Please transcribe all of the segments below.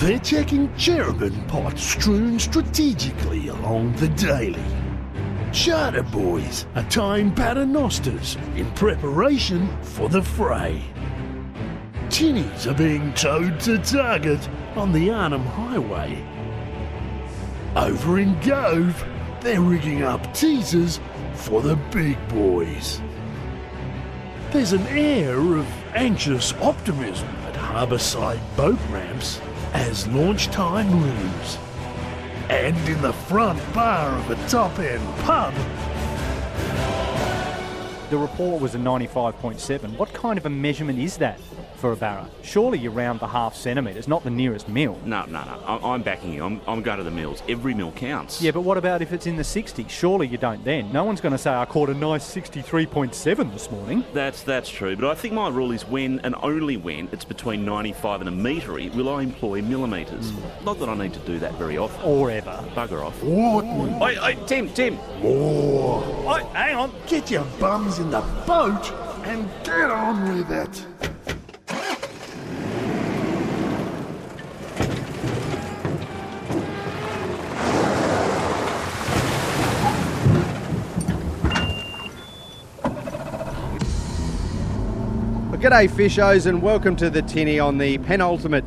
They're checking cherabin pots strewn strategically along the Daly. Charter boys are tying paternosters in preparation for the fray. Tinnies are being towed to Target on the Arnhem Highway. Over in Gove, they're rigging up teasers for the big boys. There's an air of anxious optimism at harbourside boat ramps as launch time looms. And in the front bar of a top end pub, The report was a 95.7. What kind of a measurement is that for a barra? Surely you're round the half centimetres, not the nearest mill. No, no, no. I- I'm backing you. I'm, I'm going to the mills. Every mill counts. Yeah, but what about if it's in the 60s? Surely you don't then. No one's going to say, I caught a nice 63.7 this morning. That's that's true. But I think my rule is when and only when it's between 95 and a metre will I employ millimetres. Hmm. Not that I need to do that very often. Or ever. Bugger off. Wartman, Oi, oi, Tim, Tim. more. Oh, hang on. Get your bums in the boat and get on with it. G'day, fishos, and welcome to the tinny on the penultimate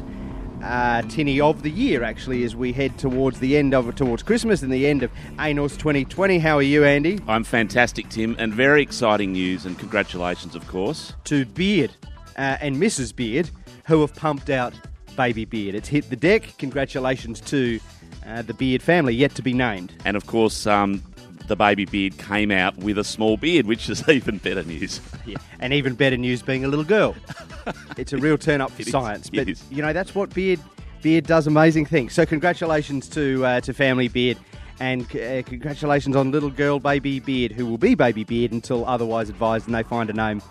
uh, tinny of the year. Actually, as we head towards the end of towards Christmas and the end of ANOS 2020. How are you, Andy? I'm fantastic, Tim, and very exciting news, and congratulations, of course. To Beard uh, and Mrs. Beard, who have pumped out baby Beard. It's hit the deck. Congratulations to uh, the Beard family, yet to be named. And of course, um, the baby beard came out with a small beard, which is even better news. Yeah. And even better news being a little girl. it's a real turn up for It is, science. it But is. you know that's what Beard Beard does amazing things. So congratulations to uh, to family Beard. And uh, congratulations on little girl baby Beard, who will be baby Beard until otherwise advised, and they find a name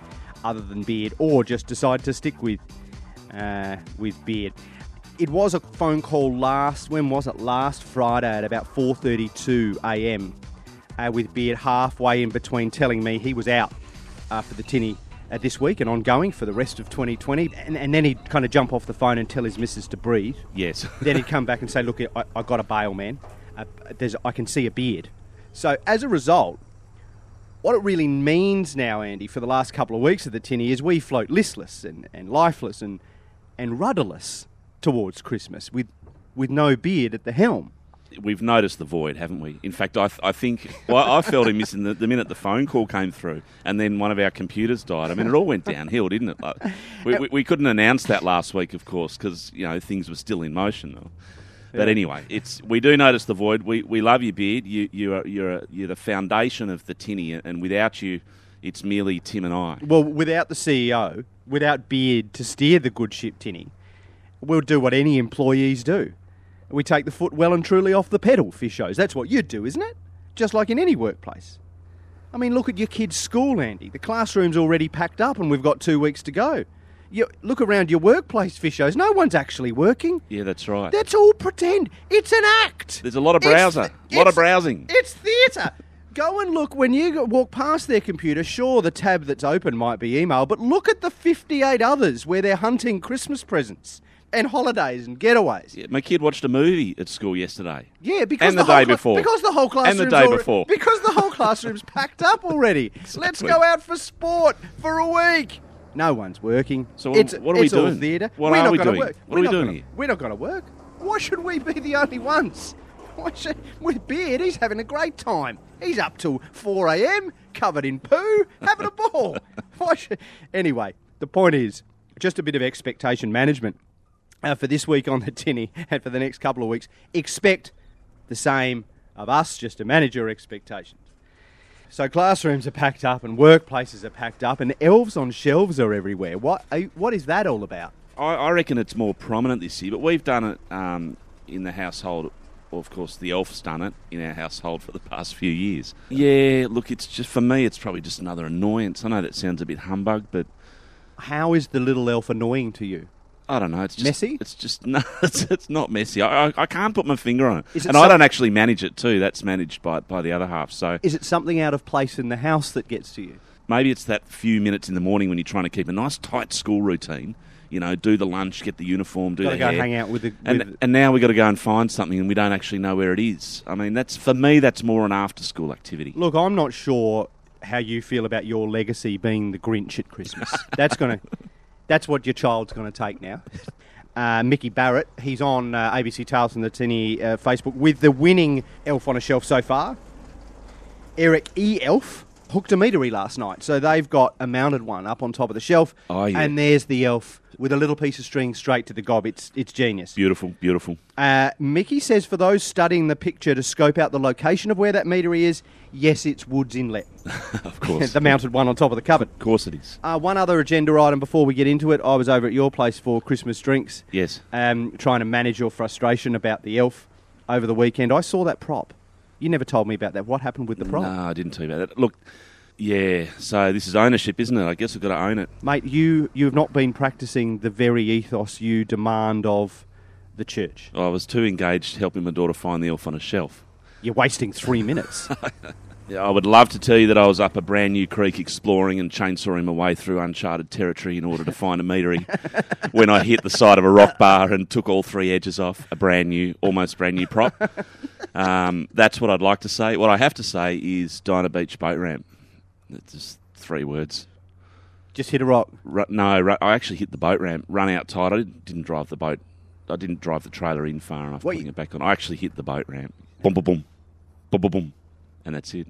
other than Beard, or just decide to stick with uh, with Beard. It was a phone call last. When was it? Last Friday at about 4:32 a.m. Uh, with Beard halfway in between telling me he was out uh, for the tinny uh, this week and ongoing for the rest of 2020, and, and then he'd kind of jump off the phone and tell his missus to breathe. Yes. then he'd come back and say, "Look, I, I got a bail, man. Uh, there's, I can see a beard." So as a result, what it really means now, Andy, for the last couple of weeks of the tinny is we float listless and, and lifeless and and rudderless towards Christmas with with no beard at the helm. We've noticed the void, haven't we? In fact, I, I think well, I felt him missing the, the minute the phone call came through, and then one of our computers died. I mean, it all went downhill, didn't it? Like, we, we, we couldn't announce that last week, of course, because you know things were still in motion. Though. But anyway, it's we do notice the void. We, we love you, Beard. You you are you're you're the foundation of the tinny, and without you, it's merely Tim and I. Well, without the CEO, without Beard to steer the good ship tinny, we'll do what any employees do. We take the foot well and truly off the pedal, fishos. That's what you'd do, isn't it? Just like in any workplace. I mean, look at your kids' school, Andy. The classroom's already packed up and we've got two weeks to go. You look around your workplace, fishos. No one's actually working. Yeah, that's right. That's all pretend. It's an act. There's a lot of browser, a lot of browsing. It's theatre. Go and look when you walk past their computer. Sure, the tab that's open might be email, but look at the 58 others where they're hunting Christmas presents and holidays and getaways. Yeah, my kid watched a movie at school yesterday. Yeah, because And the whole day cla- before. because the whole classroom And the day alre- before. because the whole classroom's packed up already. Let's go out for sport for a week. No one's working. So what- it's, what are we doing? theatre. What We're are not we gonna doing? Work. What We're are we doing gonna- here? We're not going to work. Why should we be the only ones? Why should, with Beard, he's having a great time. He's up till 4 a.m., covered in poo, having a ball. Why should, anyway, the point is just a bit of expectation management uh, for this week on the tinny and for the next couple of weeks. Expect the same of us, just to manage your expectations. So classrooms are packed up and workplaces are packed up and elves on shelves are everywhere. What are, what is that all about? I, I reckon it's more prominent this year, but we've done it um, in the household. Well, of course, the elf's done it in our household for the past few years. Yeah, look, it's just for me, it's probably just another annoyance. I know that sounds a bit humbug, but How is the little elf annoying to you? I don't know. It's just, Messy? It's just no, it's, it's not messy. I, I, I can't put my finger on it, it and I don't actually manage it too. That's managed by by the other half. So Is it something out of place in the house that gets to you? maybe it's that few minutes in the morning when you're trying to keep a nice tight school routine. you know, do the lunch, get the uniform, do Got the to go hair. hang out with the. and, and now we've got to go and find something and we don't actually know where it is. I mean, that's for me, that's more an after school activity. Look, I'm not sure how you feel about your legacy being the Grinch at Christmas. that's gonna, that's what your child's going to take now. Uh, Mickey Barrett, he's on uh, ABC Tales from the Tinny uh, Facebook with the winning elf on a shelf so far. Eric E. Elf hooked a metery last night, so they've got a mounted one up on top of the shelf. Oh, yeah. And there's the elf with a little piece of string straight to the gob. It's it's genius. Beautiful, beautiful. Uh, Mickey says for those studying the picture to scope out the location of where that metery is, yes, it's Woods Inlet, Of course. the mounted one on top of the cupboard. Of course it is. Uh, one other agenda item before we get into it. I was over at your place for Christmas drinks, Yes. um, trying to manage your frustration about the elf over the weekend. I saw that prop. You never told me about that. What happened with the prop? No, I didn't tell you about that. Look, yeah, so this is ownership, isn't it? I guess we've got to own it. Mate, you, you have not been practicing the very ethos you demand of the church. I was too engaged helping my daughter find the elf on a shelf. You're wasting three minutes. Yeah, I would love to tell you that I was up a brand new creek exploring and chainsawing my way through uncharted territory in order to find a metery when I hit the side of a rock bar and took all three edges off a brand new, almost brand new prop. Um, that's what I'd like to say. What I have to say is Dinah Beach boat ramp. It's just three words. Just hit a rock. Ru- no, ru- I actually hit the boat ramp, run out tight. I didn't, didn't drive the boat. I didn't drive the trailer in far enough, What putting you- it back on. I actually hit the boat ramp. Boom, boom, boom, boom, boom, boom, and that's it.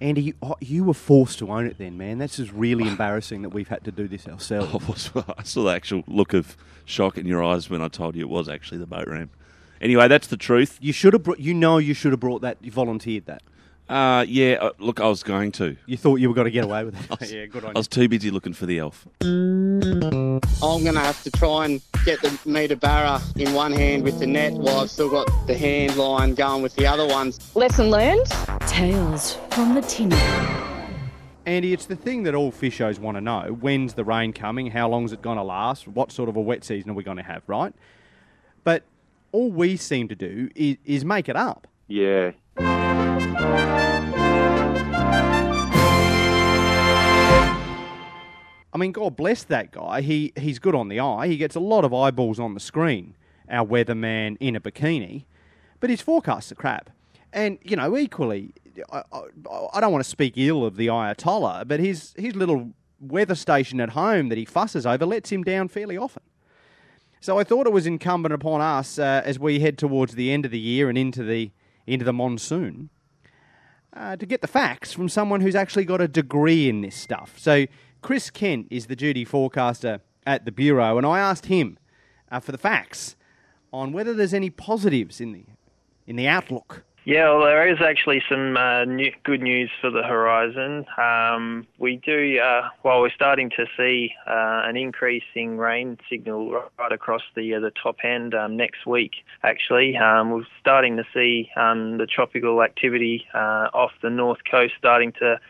Andy, you, oh, you were forced to own it then, man. That's just really embarrassing that we've had to do this ourselves. I, was, I saw the actual look of shock in your eyes when I told you it was actually the boat ramp. Anyway, that's the truth. You should have brought. You know, you should have brought that. You volunteered that. Uh, yeah, uh, look, I was going to. You thought you were going to get away with I it. was, yeah, good on I was too busy looking for the elf. I'm going to have to try and get the meter barra in one hand with the net while I've still got the hand line going with the other ones. Lesson learned. Tales from the Tinny. Andy, it's the thing that all fishers want to know. When's the rain coming? How long's it going to last? What sort of a wet season are we going to have, right? But all we seem to do is, is make it up. Yeah. I mean, God bless that guy. He he's good on the eye. He gets a lot of eyeballs on the screen. Our weatherman in a bikini, but his forecasts are crap. And you know, equally, I, I, I don't want to speak ill of the Ayatollah, but his his little weather station at home that he fusses over lets him down fairly often. So I thought it was incumbent upon us uh, as we head towards the end of the year and into the into the monsoon uh, to get the facts from someone who's actually got a degree in this stuff. So Chris Kent is the duty forecaster at the bureau, and I asked him uh, for the facts on whether there's any positives in the in the outlook. Yeah, well, there is actually some uh, new, good news for the horizon. Um, we do, uh, while we're starting to see uh, an increasing rain signal right across the uh, the top end um, next week. Actually, um, we're starting to see um, the tropical activity uh, off the north coast starting to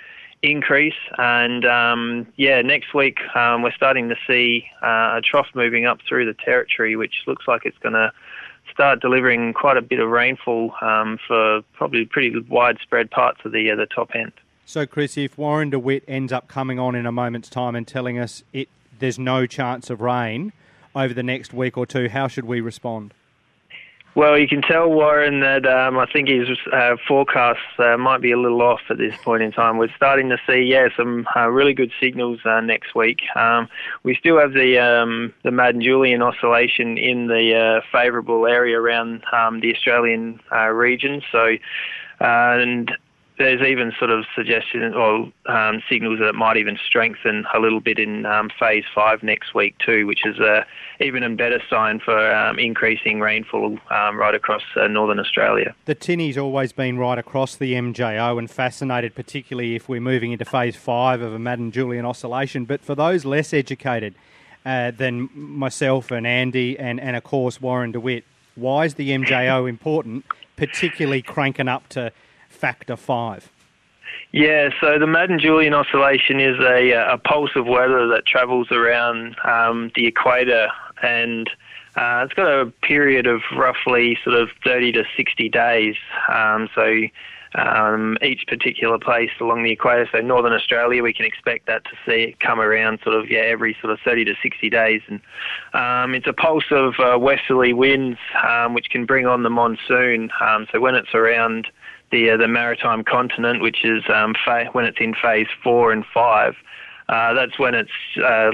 increase. And um, yeah, next week um, we're starting to see uh, a trough moving up through the territory, which looks like it's going to start delivering quite a bit of rainfall um, for probably pretty widespread parts of the uh, the top end. So, Chris, if Warren DeWitt ends up coming on in a moment's time and telling us it there's no chance of rain over the next week or two, how should we respond? Well, you can tell Warren that um, I think his uh, forecasts uh, might be a little off at this point in time. We're starting to see, yeah, some uh, really good signals uh, next week. Um, we still have the um, the Madden Julian oscillation in the uh, favourable area around um, the Australian uh, region. So, and there's even sort of suggestion or um, signals that it might even strengthen a little bit in um, phase five next week too, which is a even a better sign for um, increasing rainfall um, right across uh, northern Australia. The tinny's always been right across the MJO and fascinated, particularly if we're moving into phase five of a Madden Julian oscillation. But for those less educated uh, than myself and Andy and, and, of course, Warren DeWitt, why is the MJO important, particularly cranking up to factor five? Yeah, so the Madden Julian oscillation is a, a pulse of weather that travels around um, the equator and uh, it's got a period of roughly sort of 30 to 60 days. Um, so um, each particular place along the equator. So northern Australia, we can expect that to see it come around sort of yeah every sort of 30 to 60 days, and um, it's a pulse of uh, westerly winds um, which can bring on the monsoon. Um, so when it's around the uh, the maritime continent, which is um, fa- when it's in phase four and five, uh, that's when it's uh,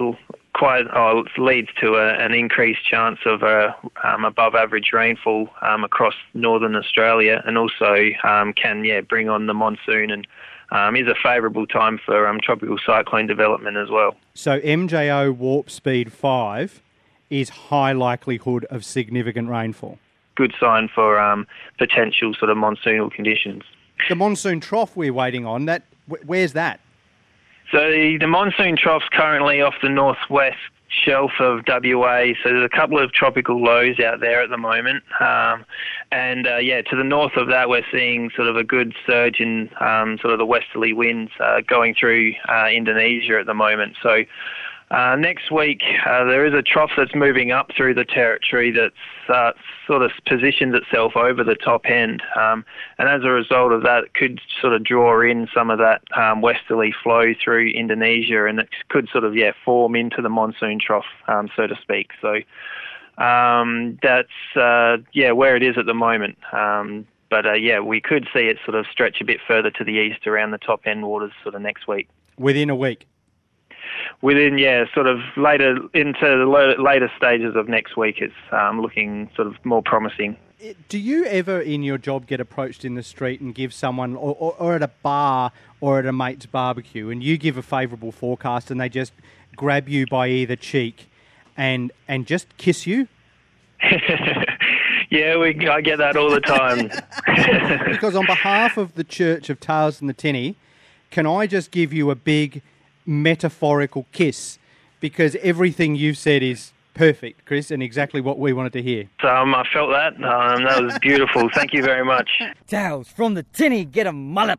quite oh, leads to a, an increased chance of a um, above average rainfall um, across northern Australia, and also um, can yeah bring on the monsoon and um, is a favourable time for um, tropical cyclone development as well. So MJO warp speed five is high likelihood of significant rainfall. Good sign for um, potential sort of monsoonal conditions. The monsoon trough we're waiting on. That where's that? So the, the monsoon trough's currently off the northwest shelf of WA. So there's a couple of tropical lows out there at the moment. Um, and uh, yeah, to the north of that, we're seeing sort of a good surge in um, sort of the westerly winds uh, going through uh, Indonesia at the moment. So uh, next week, uh, there is a trough that's moving up through the territory that's uh, sort of positioned itself over the top end. Um, and as a result of that, it could sort of draw in some of that um, westerly flow through Indonesia and it could sort of, yeah, form into the monsoon trough, um, so to speak. So um, that's, uh, yeah, where it is at the moment. Um, but uh, yeah, we could see it sort of stretch a bit further to the east around the top end waters sort of next week. Within a week? Within yeah, sort of later into the later stages of next week, it's um, looking sort of more promising. Do you ever in your job get approached in the street and give someone, or, or, or at a bar or at a mate's barbecue, and you give a favourable forecast, and they just grab you by either cheek and and just kiss you? yeah, we I get that all the time. because on behalf of the Church of Tales and the Tinny, can I just give you a big metaphorical kiss because everything you've said is perfect, Chris, and exactly what we wanted to hear. Um, I felt that. Um, that was beautiful. Thank you very much. Tales from the tinny, get a mullet.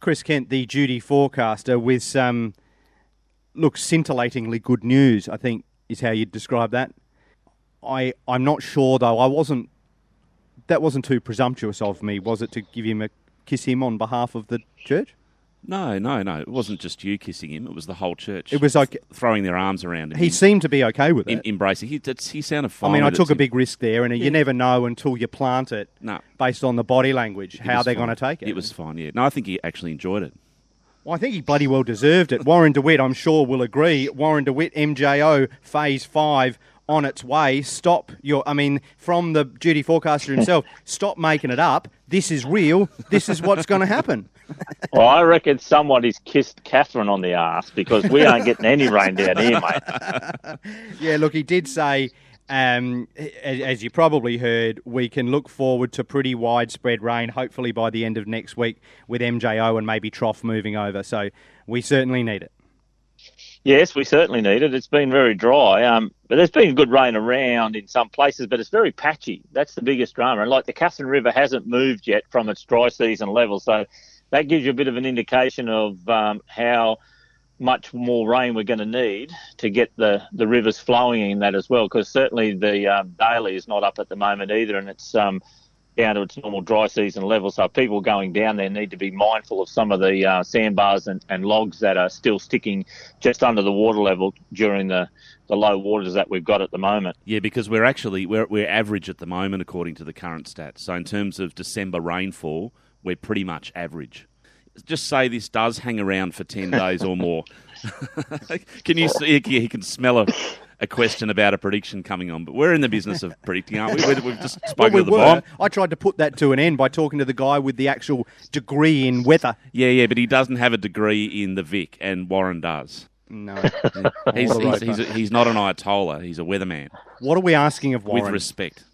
Chris Kent, the duty forecaster, with some, look, scintillatingly good news, I think is how you'd describe that. I, I'm not sure, though. I wasn't, that wasn't too presumptuous of me, was it, to give him a kiss him on behalf of the church? No, no, no. It wasn't just you kissing him. It was the whole church. It was like throwing their arms around him. He seemed to be okay with it, embracing. He, he sounded fine. I mean, I took a big risk there, and you never know until you plant it. No. based on the body language, it how they're going to take it. It was fine. Yeah. No, I think he actually enjoyed it. Well, I think he bloody well deserved it. Warren DeWitt, I'm sure, will agree. Warren DeWitt, MJO, Phase Five on its way. Stop your, I mean, from the duty forecaster himself, stop making it up. This is real. This is what's going to happen. well, I reckon somebody's kissed Katherine on the ass because we aren't getting any rain down here, mate. yeah, look, he did say, um, as you probably heard, we can look forward to pretty widespread rain, hopefully by the end of next week, with MJO and maybe trough moving over. So we certainly need it. Yes, we certainly need it. It's been very dry, um, but there's been good rain around in some places, but it's very patchy. That's the biggest drama. And like the Katherine River hasn't moved yet from its dry season level, so that gives you a bit of an indication of um, how much more rain we're going to need to get the, the rivers flowing in that as well. Because certainly the um, Daly is not up at the moment either, and it's um, down to its normal dry season level. So people going down there need to be mindful of some of the uh, sandbars and, and logs that are still sticking just under the water level during the, the low waters that we've got at the moment. Yeah, because we're actually we're, we're average at the moment according to the current stats. So in terms of December rainfall, we're pretty much average. Just say this does hang around for 10 days or more. can you see? He can smell a, a question about a prediction coming on, but we're in the business of predicting, aren't we? We've just spoken well, we to the were. bomb. I tried to put that to an end by talking to the guy with the actual degree in weather. Yeah, yeah, but he doesn't have a degree in the Vic, and Warren does. No, he's, he's, he's, a, he's, not an Ayatollah. He's a weatherman. What are we asking of Warren? With respect.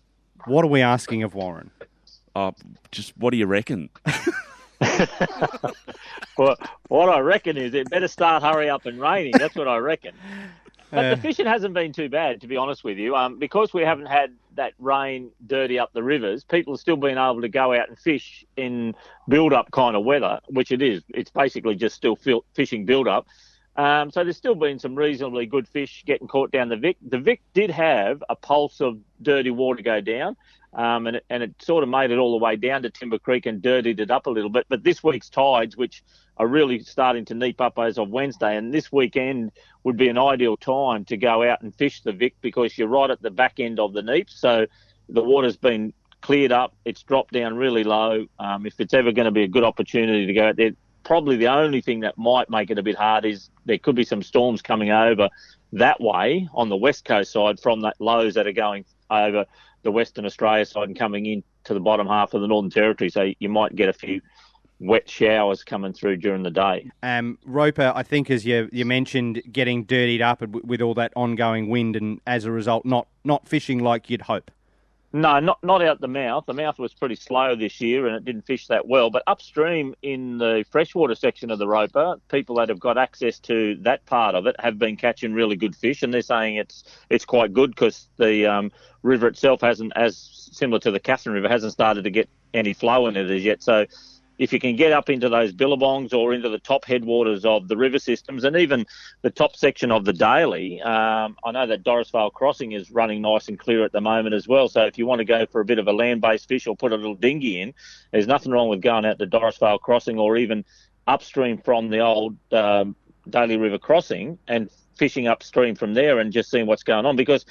What are we asking of Warren? Oh, just what do you reckon? well, what I reckon is it better start hurry up and raining. That's what I reckon. But the fishing hasn't been too bad, to be honest with you. Um, because we haven't had that rain dirty up the rivers, people have still been able to go out and fish in build-up kind of weather, which it is. It's basically just still fishing build-up. Um, so there's still been some reasonably good fish getting caught down the Vic. The Vic did have a pulse of dirty water go down, um, and, it, and it sort of made it all the way down to Timber Creek and dirtied it up a little bit. But this week's tides, which are really starting to neap up as of Wednesday, and this weekend would be an ideal time to go out and fish the Vic because you're right at the back end of the neap. So the water's been cleared up, it's dropped down really low. Um, if it's ever going to be a good opportunity to go out there, probably the only thing that might make it a bit hard is there could be some storms coming over that way on the west coast side from that lows that are going over the Western Australia side and coming in to the bottom half of the Northern Territory. So you might get a few wet showers coming through during the day. Um, Roper, I think, as you you mentioned, getting dirtied up with all that ongoing wind, and as a result, not not fishing like you'd hope. No, not not out the mouth. The mouth was pretty slow this year, and it didn't fish that well. But upstream in the freshwater section of the Roper, people that have got access to that part of it have been catching really good fish, and they're saying it's it's quite good because the um, river itself hasn't, as similar to the Katherine River, hasn't started to get any flow in it as yet. So if you can get up into those billabongs or into the top headwaters of the river systems and even the top section of the Daly, um, I know that Dorisvale Crossing is running nice and clear at the moment as well. So if you want to go for a bit of a land-based fish or put a little dinghy in, there's nothing wrong with going out to Dorisvale Crossing or even upstream from the old um, Daly River Crossing and fishing upstream from there and just seeing what's going on because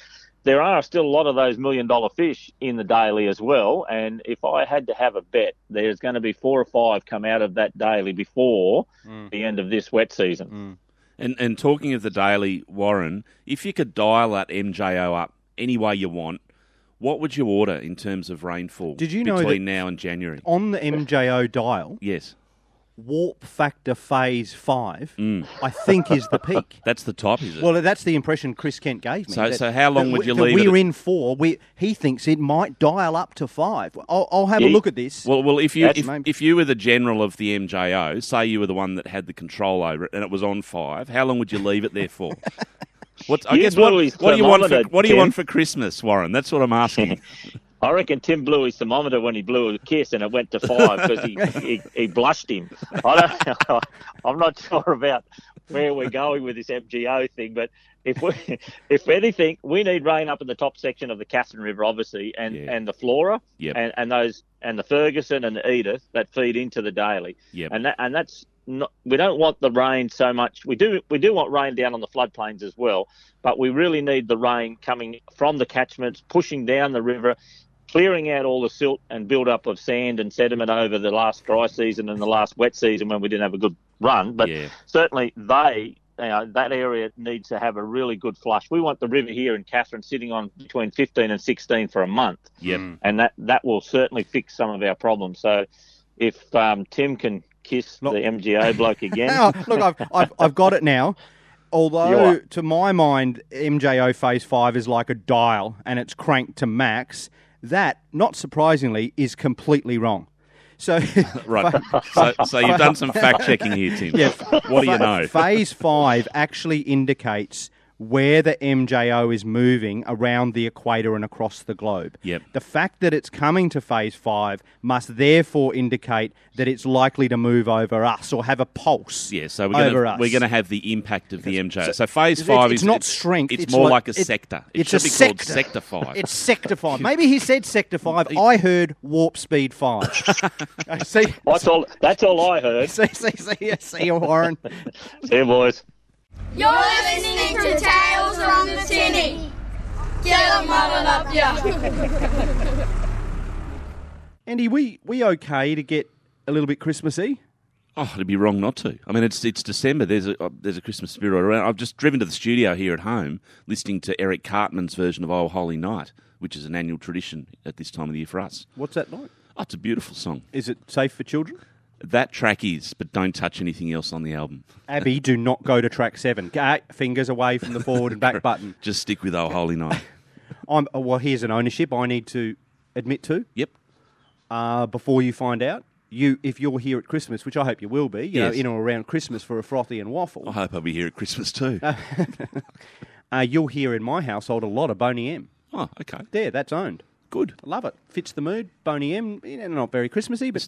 there are still a lot of those million dollar fish in the Daly as well. And if I had to have a bet, there's going to be four or five come out of that Daly before mm. the end of this wet season. Mm. And, and talking of the Daly, Warren, if you could dial that MJO up any way you want, what would you order in terms of rainfall Did you know between know now and January? On the MJO dial, yes, warp factor phase five, mm. I think is the peak. that's the top, is it? Well, that's the impression Chris Kent gave me. So, that, so how long would you leave? It? We're in four. We, he thinks it might dial up to five. I'll, I'll have yeah. a look at this. Well, well, if you if, if, you were the general of the MJO, say you were the one that had the control over it, and it was on five, how long would you leave it there for? What, I guess what, what do you want for what do you want for Christmas, Warren? That's what I'm asking. I reckon Tim blew his thermometer when he blew a kiss, and it went to five because he, he, he blushed him. I don't, I'm not sure about where we're going with this MJO thing, but if we, if anything, we need rain up in the top section of the Katherine River, obviously, and, yeah. and the Flora, yep. and, and those and the Ferguson and the Edith that feed into the Daly, yep. and that and that's not, we don't want the rain so much. We do we do want rain down on the floodplains as well, but we really need the rain coming from the catchments, pushing down the river, clearing out all the silt and build up of sand and sediment over the last dry season and the last wet season when we didn't have a good run. But yeah. certainly they. You know, that area needs to have a really good flush. We want the river here in Katherine sitting on between 15 and 16 for a month. Yep. And that, that will certainly fix some of our problems. So if um, Tim can kiss look, the MJO bloke again. look, I've, I've, I've got it now. Although, to my mind, MJO Phase 5 is like a dial and it's cranked to max. That, not surprisingly, is completely wrong. So right, so, so you've done some fact checking here, Tim. Yeah, what do you know? Phase five actually indicates where the MJO is moving around the equator and across the globe. Yep. The fact that it's coming to phase five must therefore indicate that it's likely to move over us or have a pulse. Yeah, so we're going we're going to have the impact of the MJO. So, so phase five it's, is not strength. It's, it's more like, like a sector. It it's a sector. sector five. It's sector five. Maybe he said sector five. I heard warp speed five. see, that's all. That's all I heard. see, see, see, see you, Warren. see you, boys. You're listening to Tales from the Tinny. Get them muddled up, yeah. Andy, we we okay to get a little bit Christmassy? Oh, it'd be wrong not to. I mean, it's it's December. There's a uh, there's a Christmas spirit around. I've just driven to the studio here at home, listening to Eric Cartman's version of "Oh Holy Night," which is an annual tradition at this time of the year for us. What's that like? Oh, it's a beautiful song. Is it safe for children? That track is, but don't touch anything else on the album. Abby, do not go to track seven. Get fingers away from the forward and back button. Just stick with "Oh Holy Night." I'm oh, well. Here's an ownership I need to admit to. Yep. Uh, before you find out, you if you're here at Christmas, which I hope you will be, you yes. know, in or around Christmas for a frothy and waffle. I hope I'll be here at Christmas too. uh, you'll hear in my household a lot of Boney M. Oh, okay. There, that's owned. Good. I love it. Fits the mood. Boney M. You know, not very Christmassy, but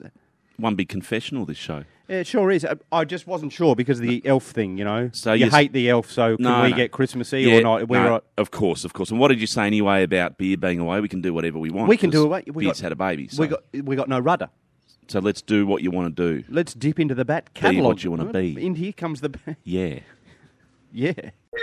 one big confessional. This show. It sure is. I- I just wasn't sure because of the elf thing, you know. So you you hate the elf, so can No, we no. get Christmassy Yeah, or not? We're no, right. Of course, of course. And what did you say anyway about beer being away? We can do whatever we want. We can do away. We Beard's got, had a baby. So. We got we got no rudder. so let's do what you want to do. Let's dip into the bat Be catalogue. what you wanna be. In here comes the bat. Yeah. yeah.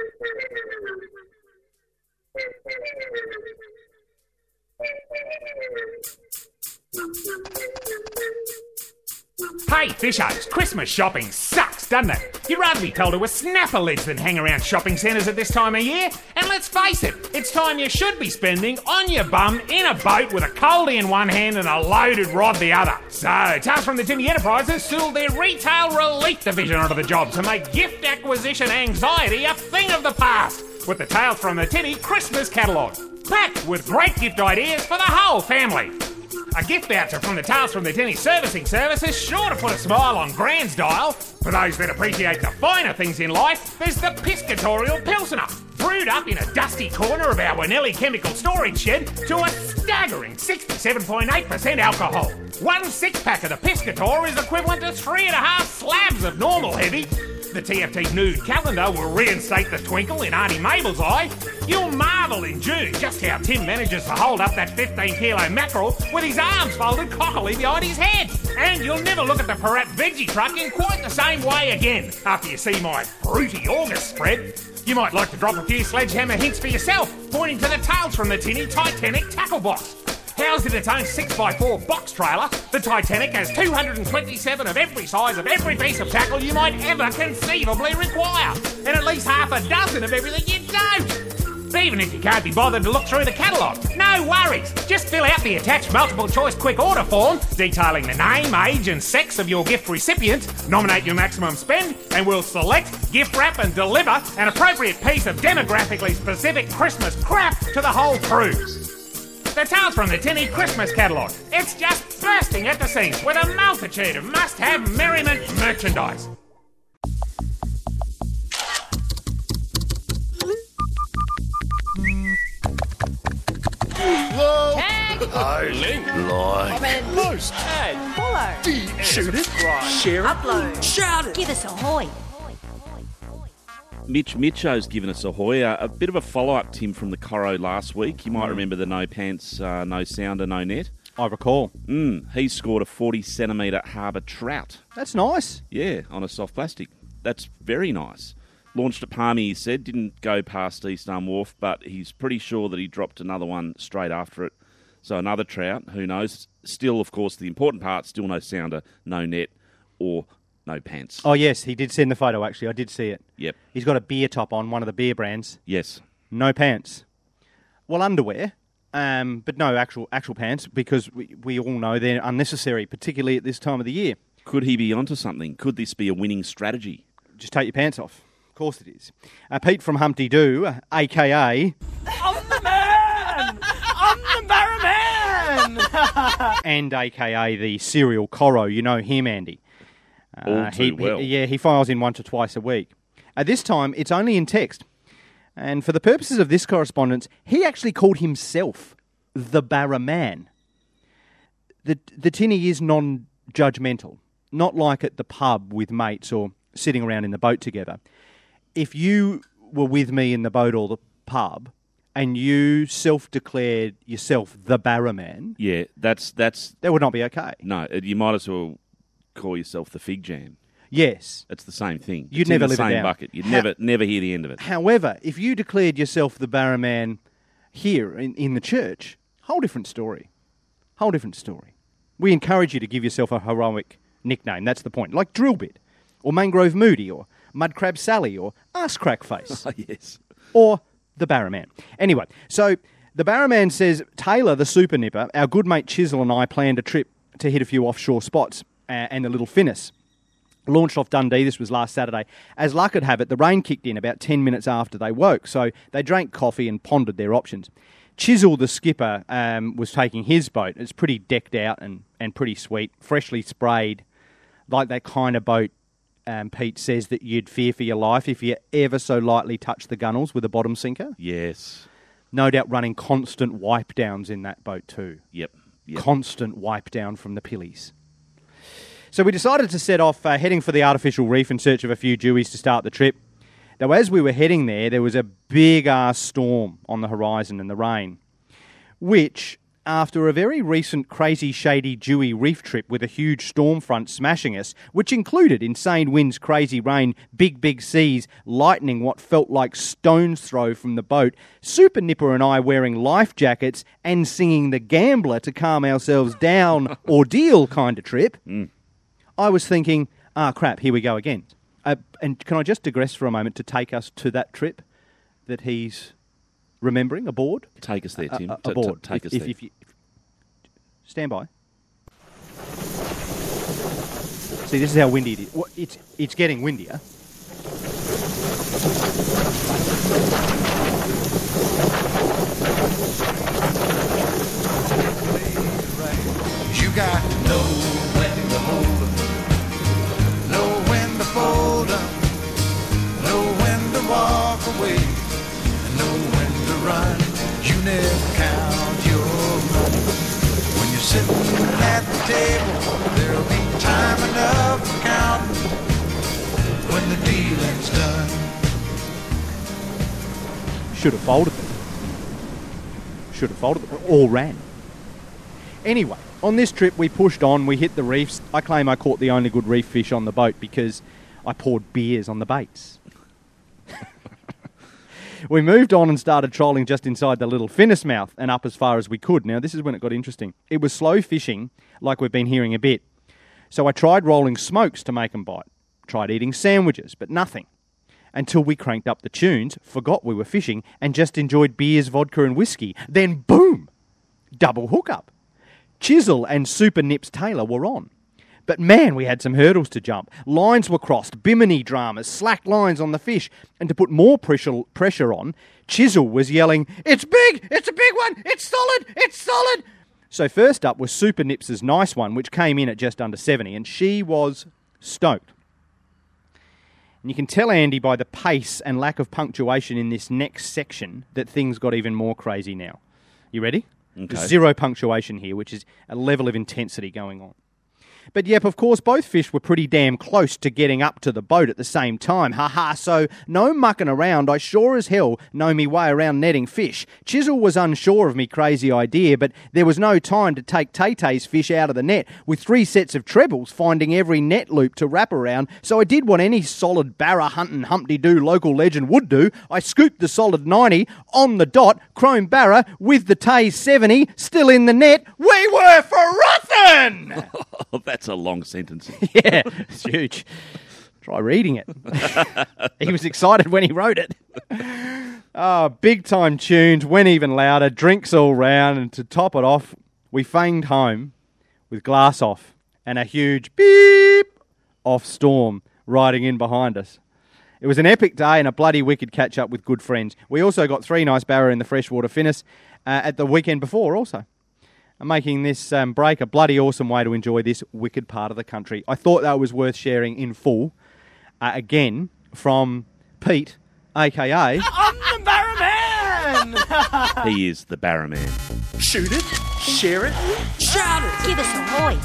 Hey, fishos, Christmas shopping sucks, doesn't it? You'd rather be told to a snapper lids than hang around shopping centres at this time of year. And let's face it, it's time you should be spending on your bum in a boat with a coldie in one hand and a loaded rod the other. So, Tales from the Tinny Enterprises sold their retail relief division onto the job to make gift acquisition anxiety a thing of the past with the Tales from the Tinny Christmas catalogue. Packed with great gift ideas for the whole family. A gift voucher from the Tales from the Tinny Servicing Service is sure to put a smile on Grand's dial. For those that appreciate the finer things in life, there's the Piscatorial Pilsner, brewed up in a dusty corner of our Winnellie chemical storage shed to a staggering 67.8% alcohol. One six pack of the Piscator is equivalent to three and a half slabs of normal heavy. The TFT nude calendar will reinstate the twinkle in Auntie Mabel's eye. You'll marvel in June just how Tim manages to hold up that 15 kilo mackerel with his arms folded cockily behind his head. And you'll never look at the Parap veggie truck in quite the same way again after you see my fruity August spread. You might like to drop a few sledgehammer hints for yourself, pointing to the Tales from the Tinny Titanic tackle box. Housed in its own 6x4 box trailer, the Titanic has 227 of every size of every piece of tackle you might ever conceivably require, and at least half a dozen of everything you don't. Even if you can't be bothered to look through the catalogue, no worries. Just fill out the attached multiple choice quick order form detailing the name, age, and sex of your gift recipient, nominate your maximum spend, and we'll select, gift wrap, and deliver an appropriate piece of demographically specific Christmas crap to the whole crew. The Tales from the Tinny Christmas catalogue. It's just bursting at the seams with a multitude of must have merriment merchandise. Love. Tag. I like. Comment. Post. Add. Follow. Shoot it. Share it. Upload. Shout it. Give us a hoy. Mitch Mitcho's given us a hoy. Uh, a bit of a follow up, Tim, from the Coro last week. You might remember the no pants, uh, no sounder, no net. I recall. Mm, he scored a 40 centimetre harbour trout. That's nice. Yeah, on a soft plastic. That's very nice. Launched at Palmy, he said. Didn't go past East Arm Wharf, but he's pretty sure that he dropped another one straight after it. So another trout, who knows? Still, of course, the important part, still no sounder, no net, or no pants. Oh yes, he did send the photo. Actually, I did see it. Yep. He's got a beer top on, one of the beer brands. Yes. No pants. Well, underwear, um, but no actual actual pants because we, we all know they're unnecessary, particularly at this time of the year. Could he be onto something? Could this be a winning strategy? Just take your pants off. Of course it is. Uh, Pete from Humpty Doo, uh, aka I'm the man. I'm the Barraman. and aka the serial Coro. You know him, Andy. Uh, All too he, well. he- yeah, he files in once or twice a week. At this time, it's only in text. And for the purposes of this correspondence, he actually called himself the Barraman. The, the tinny is non judgmental, not like at the pub with mates or sitting around in the boat together. If you were with me in the boat or the pub and you self declared yourself the Barraman, Yeah, that's that's that would not be okay. no. You might as well call yourself the fig jam. Yes. It's the same thing. You'd It's in never the live it same down. bucket. You'd How- never never hear the end of it. However, if you declared yourself the Barraman here in, in the church, whole different story. Whole different story. We encourage you to give yourself a heroic nickname. That's the point. Like Drillbit, or Mangrove Moody, or Mud Crab Sally, or Ass Crackface. yes. Or the Barraman. Anyway, so the Barraman says Taylor, the super nipper, our good mate Chisel and I planned a trip to hit a few offshore spots and the little Finnis. Launched off Dundee, this was last Saturday. As luck would have it, the rain kicked in about 10 minutes after they woke, so they drank coffee and pondered their options. Chisel, the skipper, um, was taking his boat. It's pretty decked out and, and pretty sweet, freshly sprayed, like that kind of boat um, Pete says that you'd fear for your life if you ever so lightly touch the gunnels with a bottom sinker. Yes. No doubt running constant wipe downs in that boat too. Yep. Yep. Constant wipe down from the pillies. So we decided to set off uh, heading for the artificial reef in search of a few dewies to start the trip. Now, as we were heading there, there was a big ass storm on the horizon and the rain, which, after a very recent crazy shady dewy reef trip with a huge storm front smashing us, which included insane winds, crazy rain, big big seas, lightning what felt like stones throw from the boat, Super Nipper and I wearing life jackets and singing the gambler to calm ourselves down ordeal kind of trip. I was thinking, ah, crap, here we go again. Uh, and can I just digress for a moment to take us to that trip that he's remembering aboard? Take us there, Uh, Tim. uh, T- t- aboard. take If- us if- there. if you- stand by. See, this is how windy it is. Well, it's, it's getting windier. Table, there'll be time enough for counting when the dealing's done. Should have folded them. Should have folded them. All ran. Anyway, on this trip we pushed on, we hit the reefs. I claim I caught the only good reef fish on the boat because I poured beers on the baits. We moved on and started trolling just inside the little finnis mouth and up as far as we could. Now, this is when it got interesting. It was slow fishing, like we've been hearing a bit. So I tried rolling smokes to make 'em bite. Tried eating sandwiches, but nothing until we cranked up the tunes, forgot we were fishing, and just enjoyed beers, vodka, and whiskey. Then, boom! Double hookup. Chisel and Super Nips Taylor were on. But man, we had some hurdles to jump. Lines were crossed, bimini dramas, slack lines on the fish, and to put more pressure, pressure on, Chisel was yelling, It's big! It's a big one! It's solid! It's solid! So, first up was Super Nips's nice one, which came in at just under 70, and she was stoked. And you can tell Andy by the pace and lack of punctuation in this next section that things got even more crazy now. You ready? Okay. Zero punctuation here, which is a level of intensity going on. But yep, of course, both fish were pretty damn close to getting up to the boat at the same time. Ha ha, so no mucking around. I sure as hell know me way around netting fish. Chisel was unsure of me crazy idea, but there was no time to take Tay Tay's fish out of the net with three sets of trebles finding every net loop to wrap around. So I did what any solid barra hunting Humpty Doo local legend would do. I scooped the solid 90 on the dot, chrome barra with the Tay 70 still in the net. We were frothing! Oh, that's a long sentence. yeah, it's huge. Try reading it. he was excited when he wrote it. Oh, big time tunes, went even louder, drinks all round, and to top it off, we fanged home with glass off and a huge beep off storm riding in behind us. It was an epic day and a bloody wicked catch up with good friends. We also got three nice barra in the freshwater finnis uh, at the weekend before, also and making this um, break a bloody awesome way to enjoy this wicked part of the country. I thought that was worth sharing in full. Uh, again, from Pete, aka. I'm the Barraman! he is the Barraman. Shoot it, share it, shout it. Give us a hoy.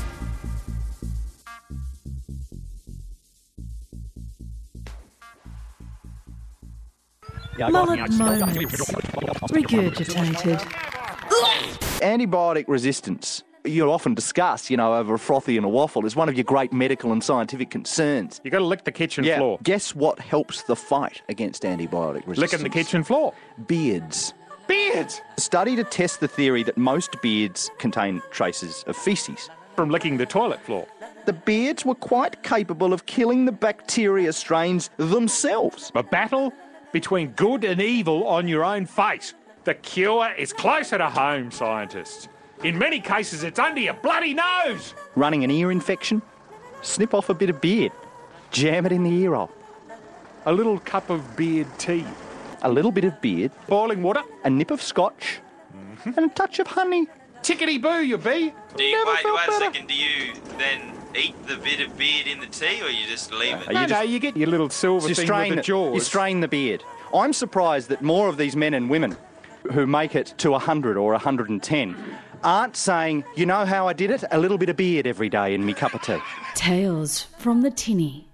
Mullet moments. Regurgitated. Antibiotic resistance, you often discuss, you know, over a frothy and a waffle, is one of your great medical and scientific concerns. You've got to lick the kitchen yeah. floor. Guess what helps the fight against antibiotic resistance? Licking the kitchen floor. Beards. Beards! A study to test the theory that most beards contain traces of feces. From licking the toilet floor. The beards were quite capable of killing the bacteria strains themselves. A battle between good and evil on your own face. The cure is closer to home, scientists. In many cases, it's under your bloody nose. Running an ear infection? Snip off a bit of beard. Jam it in the ear hole. A little cup of beard tea. A little bit of beard. Boiling water. A nip of scotch. Mm-hmm. And a touch of honey. Tickety boo, you be. Do you, Never wait, felt wait a better. second. Do you then eat the bit of beard in the tea, or you just leave it? No, no, you get your little silver You thing strain, with the jaws. you strain the beard. I'm surprised that more of these men and women who make it to 100 or 110 aren't saying, you know how I did it? A little bit of beard every day in me cup of tea. Tales from the Tinny.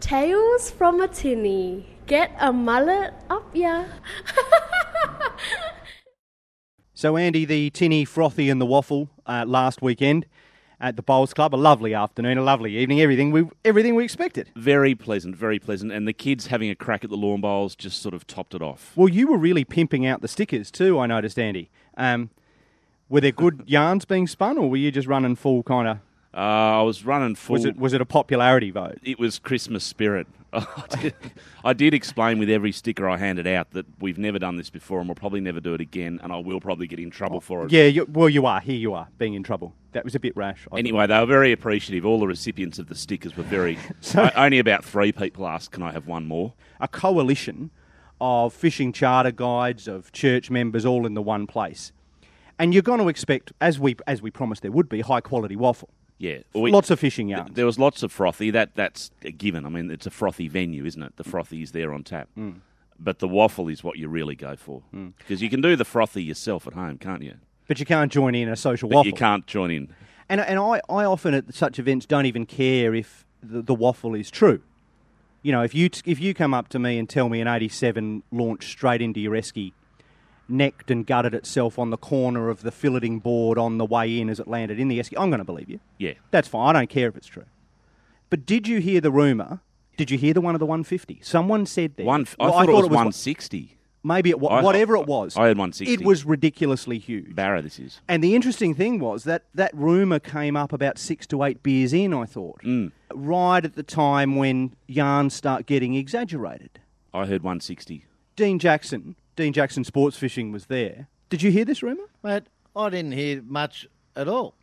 Tales from a tinny. Get a mullet up ya. So, Andy, the tinny, frothy, and the waffle uh, last weekend at the Bowls Club. A lovely afternoon, a lovely evening. Everything we everything we expected. Very pleasant, very pleasant. And the kids having a crack at the lawn bowls just sort of topped it off. Well, you were really pimping out the stickers too. I noticed, Andy. Um, were there good yarns being spun, or were you just running full kind of? Uh, I was running full. Was it was it a popularity vote? It was Christmas spirit. I did, I did explain with every sticker I handed out that we've never done this before and we'll probably never do it again, and I will probably get in trouble oh, for it. Yeah, you, well, you are here. You are being in trouble. That was a bit rash. I Anyway, they were very appreciative. All the recipients of the stickers were very. O- only about three people asked, "Can I have one more?" a coalition of fishing charter guides, of church members, all in the one place. And you're going to expect, as we as we promised there would be, high quality waffle. Yeah, Lots of fishing yarns. There was lots of frothy. That that's a given. I mean, it's a frothy venue, isn't it? The frothy is there on tap. Mm. But the waffle is what you really go for because you can do the frothy yourself at home, can't you? But you can't join in a social But waffle. you can't join in. And, and I, I often at such events don't even care if the, the waffle is true. You know, if you t- if you come up to me and tell me an '87 launched straight into your esky, necked and gutted itself on the corner of the filleting board on the way in as it landed in the esky, I'm going to believe you. Yeah. That's fine. I don't care if it's true. But did you hear the rumor? Did you hear the one of the 150? Someone said that. One. I Well, thought it was wa- 160. Maybe it was. I- Whatever it was. I heard 160. It was ridiculously huge. Barra, this is. And the interesting thing was that that rumour came up about six to eight beers in, I thought. Mm. Right at the time when yarns start getting exaggerated. I heard 160. Dean Jackson, Dean Jackson Sports Fishing was there. Did you hear this rumour? Mate, I didn't hear much at all.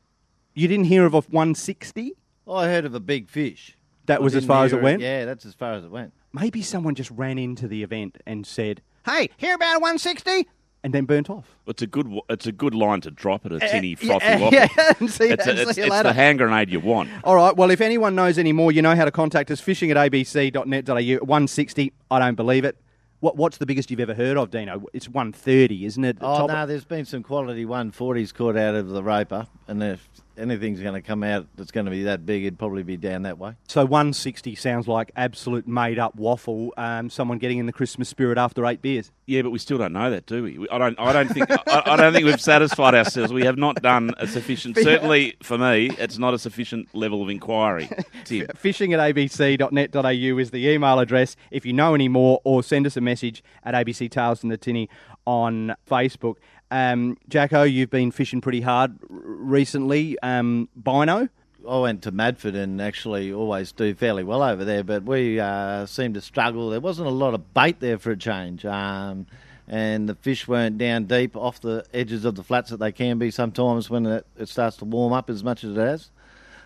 You didn't hear of a 160? I heard of a big fish. That I was as far as it went? Yeah, that's as far as it went. Maybe someone just ran into the event and said, Hey, hear about a 160? And then burnt off. It's a good. It's a good line to drop at a eh, tinny yeah, frothy waffle. yeah, and see it's that, a- it's, see it's the hand grenade you want. All right. Well, if anyone knows any more, you know how to contact us. Fishing at abc.net.au. 160. I don't believe it. What, what's the biggest you've ever heard of, Dino? It's 130, isn't it? The Oh, no, there's been some quality 140s caught out of the roper, and if anything's going to come out that's going to be that big, it'd probably be down that way. So 160 sounds like absolute made up waffle. Um, someone getting in the Christmas spirit after eight beers. Yeah, but we still don't know that, do we? We- I don't. I don't think. I, I don't think we've satisfied ourselves. We have not done a sufficient. Certainly for me, it's not a sufficient level of inquiry. Tim. Fishing at abc.net.au is the email address. If you know any more, or send us a message at ABC Tales in the Tinny on Facebook. Um, Jacko, you've been fishing pretty hard recently. Um, Bino? I went to Madford and actually always do fairly well over there, but we uh, seemed to struggle. There wasn't a lot of bait there for a change, um, and the fish weren't down deep off the edges of the flats that they can be sometimes when it, it starts to warm up as much as it has.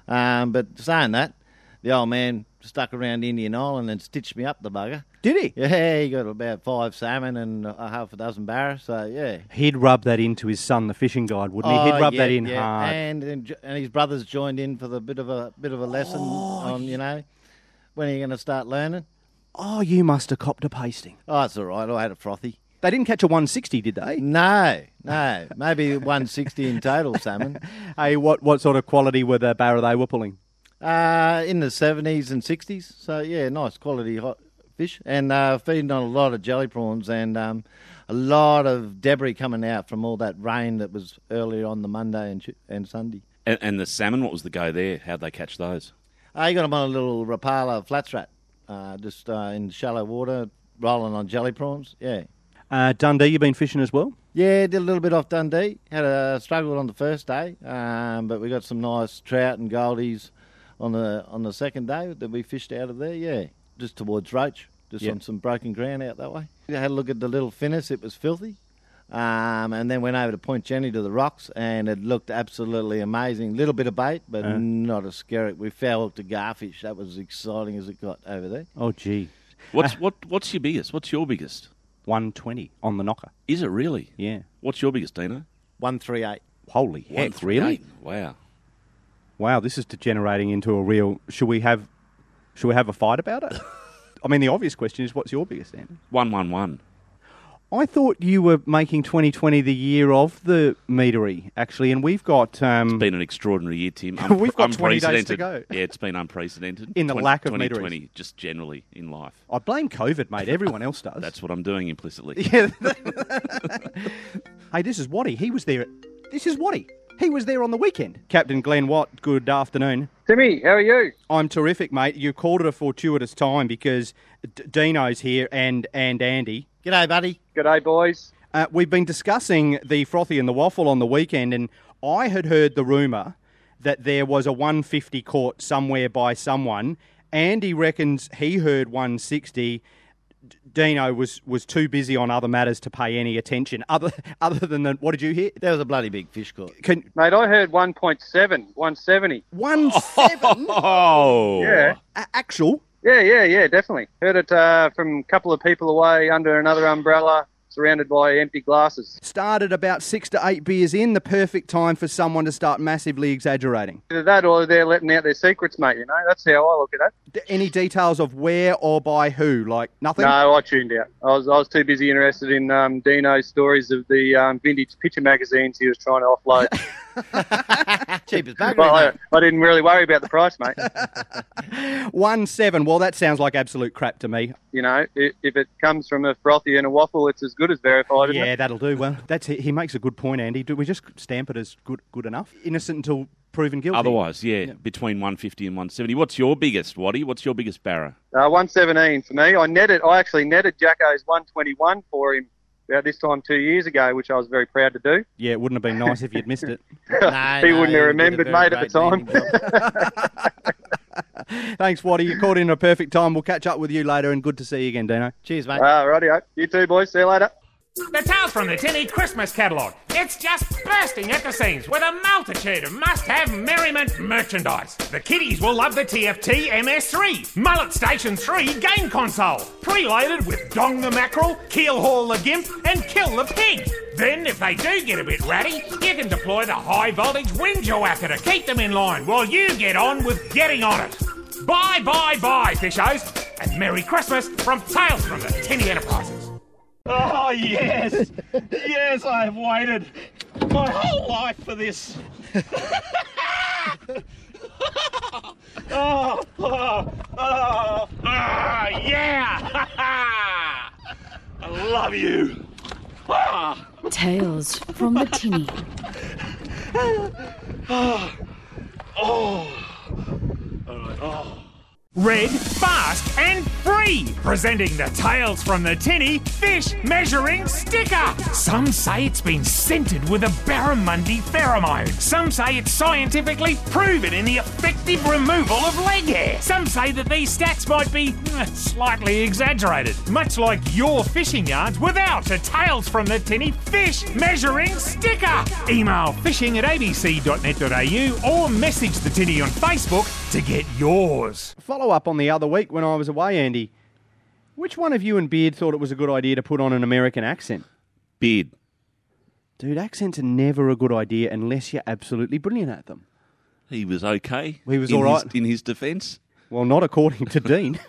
Um, but saying that, the old man stuck around Indian Island and stitched me up the bugger. Did he? Yeah, he got about five salmon and a half a dozen barra. So yeah, He'd rub that into his son, the fishing guide, wouldn't he? Oh, He'd rub that in yeah. hard. And, and and his brothers joined in for the bit of a bit of a lesson oh, on you know when are you going to start learning. Oh, you must have copped a pasting. Oh, it's all right. I had a frothy. They didn't catch a 160, did they? No, no, maybe 160 in total salmon. Hey, what, what sort of quality were the barra they were pulling? Uh, in the 70s and 60s. So yeah, nice quality hot fish, and uh, feeding on a lot of jelly prawns and um, a lot of debris coming out from all that rain that was earlier on the Monday and and Sunday. And, and the salmon, what was the go there? How'd they catch those? I got them on a little Rapala flats rat, uh, just uh, in shallow water, rolling on jelly prawns. Yeah. Uh, Dundee, you've been fishing as well? Yeah, did a little bit off Dundee. Had a struggle on the first day, um, but we got some nice trout and goldies on the on the second day that we fished out of there. Yeah, just towards Roach, just Yep. on some broken ground out that way. I had a look at the little finnis. It was filthy. Um, and then went over to Point Jenny to the rocks, and it looked absolutely amazing. Little bit of bait, but Uh. not a skerrick. We foul hooked a garfish. That was as exciting as it got over there. Oh, gee. What's what? What's your biggest? What's your biggest? 120 on the knocker. Is it really? Yeah. What's your biggest, Dino? One three eight. Holy heck, 138. really? Wow. Wow, this is degenerating into a real. Should we have? Should we have a fight about it? I mean, the obvious question is, what's your biggest, Andy? One one one. I thought you were making 2020 the year of the meadery, actually, and we've got. Um, It's been an extraordinary year, Tim. We've got 20 days to go. Yeah, it's been unprecedented. In the 20 lack of 2020, just generally in life. I blame COVID, mate. Everyone else does. That's what I'm doing implicitly. Yeah. hey, this is Waddy. He was there. This is Waddy. He was there on the weekend. Captain Glenn Watt, good afternoon. Timmy, how are you? I'm terrific, mate. You called it a fortuitous time because D- Dino's here and, and Andy. G'day, buddy. G'day, boys. Uh, we've been discussing the frothy and the waffle on the weekend, and I had heard the rumour that there was a 150 caught somewhere by someone. Andy reckons he heard 160. D- Dino was, was too busy on other matters to pay any attention. Other other than the, what did you hear? There was a bloody big fish caught. Can, Mate, I heard 1.7, 170. One seven? Oh. Yeah. A- actual? Yeah, yeah, yeah, definitely. Heard it uh, from a couple of people away under another umbrella, surrounded by empty glasses. Started about six to eight beers in, the perfect time for someone to start massively exaggerating. Either that or they're letting out their secrets, mate, you know? That's how I look at it. D- Any details of where or by who? Like nothing? No, I tuned out. I was I was too busy interested in um, Dino's stories of the um, vintage picture magazines he was trying to offload. Cheapest bugger. well, I, I didn't really worry about the price, mate. One seven. Well, that sounds like absolute crap to me. you know, if, if it comes from a frothy and a waffle, it's as good as verified, isn't Yeah, it? that'll do. Well, that's he makes a good point, Andy. Do we just stamp it as good good enough? Innocent until proven guilty. Otherwise, yeah, between 150 and 170. What's your biggest, Waddy? What's your biggest barra? Uh, 117 for me. I netted. I actually netted Jacko's 121 for him about this time two years ago, which I was very proud to do. Yeah, it wouldn't have been nice if you'd missed it. he wouldn't have remembered, mate, at the time. Thanks, Waddy. You called in a perfect time. We'll catch up with you later, and good to see you again, Dino. Cheers, mate. Ah, rightio. You too, boys. See you later. The Tales from the Tinny Christmas catalogue. It's just bursting at the seams with a multitude of must-have merriment merchandise. The kiddies will love the TFT MS3, Mullet Station 3 game console, preloaded with Dong the Mackerel, Keel Haul the Gimp, and Kill the Pig. Then, if they do get a bit ratty, you can deploy the high voltage Winja Whacker to keep them in line while you get on with getting on it. Bye, bye, bye, fishos, and Merry Christmas from Tales from the Tinny Enterprises. Oh, yes. yes, I have waited my whole life for this. oh, oh, oh, ah, yeah. I love you. Tales from the Tinny. oh. Oh. All right. Oh. Red, fast, and free! Presenting the Tales from the Tinny Fish Measuring Sticker! Some say it's been scented with a barramundi pheromone. Some say it's scientifically proven in the effective removal of leg hair. Some say that these stats might be eh, slightly exaggerated, much like your fishing yards without a Tales from the Tinny Fish Measuring Sticker! Email fishing at abc.net.au or message the Tinny on Facebook to get yours. Follow up on the other week when I was away, Andy. Which one of you and Beard thought it was a good idea to put on an American accent? Beard. Dude, accents are never a good idea unless you're absolutely brilliant at them. He was okay. He was in all his- in his defence. Well, not according to Dean,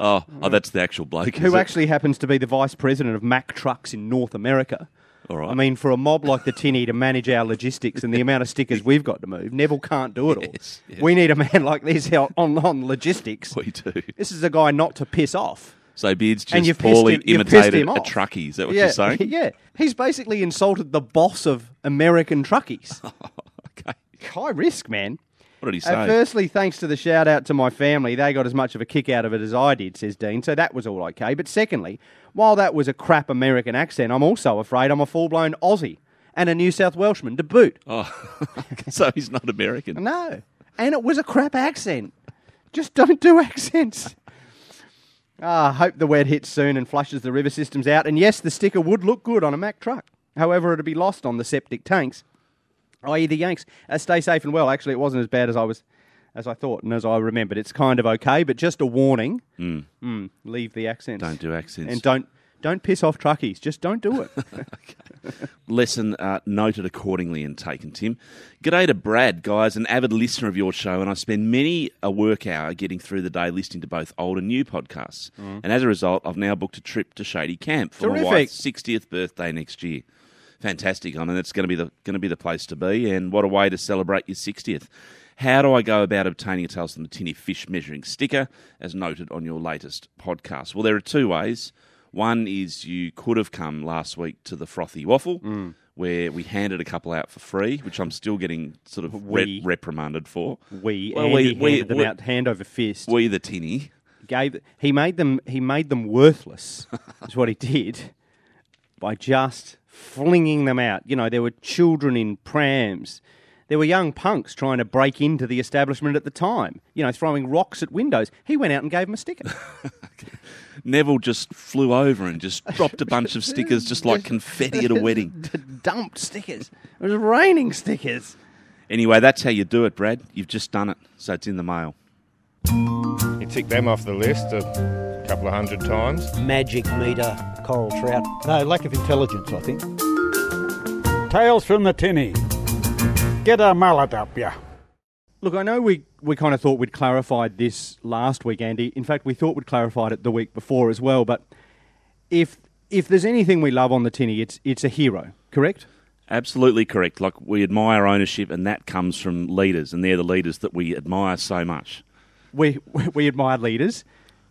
Oh, oh, that's the actual bloke. is who it? actually happens to be the vice president of Mack Trucks in North America. All right. I mean, for a mob like the Tinny to manage our logistics and the amount of stickers we've got to move, Neville can't do it all. yes. We need a man like this out on, on logistics. We do. This is a guy not to piss off. So Beard's And just you've pissed poorly him- you've imitated him a truckie. Is that what yeah, you're saying? Yeah. He's basically insulted the boss of American truckies. okay. High risk, man. What did he Uh, firstly, thanks to the shout out to my family, they got as much of a kick out of it as I did, says Dean, so that was all okay. But secondly, while that was a crap American accent, I'm also afraid I'm a full blown Aussie and a New South Welshman to boot. Oh, so he's not American. No. And it was a crap accent. Just don't do accents. Ah, hope the wet hits soon and flushes the river systems out. And yes, the sticker would look good on a Mack truck. However, it'd be lost on the septic tanks, i.e., the Yanks. Uh, stay safe and well. Actually, it wasn't as bad as I was, as I thought and as I remembered. It's kind of okay, but just a warning: Mm. mm, leave the accents. Don't do accents. and don't Don't piss off truckies. Just don't do it. Lesson uh, noted accordingly and taken, Tim. G'day to Brad, guys, an avid listener of your show, and I spend many a work hour getting through the day listening to both old and new podcasts. Mm. And as a result, I've now booked a trip to Shady Camp for my wife's 60th birthday next year. Fantastic. I mean, it's going to be the going to be the place to be, and what a way to celebrate your 60th. How do I go about obtaining a Tales from the Tinny fish measuring sticker, as noted on your latest podcast? Well, there are two ways. One is you could have come last week to the Frothy Waffle, Mm. where we handed a couple out for free, which I'm still getting sort of We. re- reprimanded for. We Well, Andy we- handed them we- out hand over fist. We the tinny. Gave he made them he made them worthless. is what he did by just flinging them out. You know, there were children in prams. There were young punks trying to break into the establishment at the time. You know, throwing rocks at windows. He went out and gave them a sticker. Neville just flew over and just dropped a bunch of stickers, just like confetti at a wedding. Dumped stickers. It was raining stickers. Anyway, that's how you do it, Brad. You've just done it, so it's in the mail. You tick them off the list a couple of hundred times. Magic meter coral trout. No, lack of intelligence, I think. Tales from the tinny. Get a mullet up, ya. Look, I know we, we kind of thought we'd clarified this last week, Andy. In fact, we thought we'd clarified it the week before as well. But if if there's anything we love on the tinny, it's it's a hero, correct? Absolutely correct. Like we admire ownership, and that comes from leaders, and they're the leaders that we admire so much. We we admire leaders.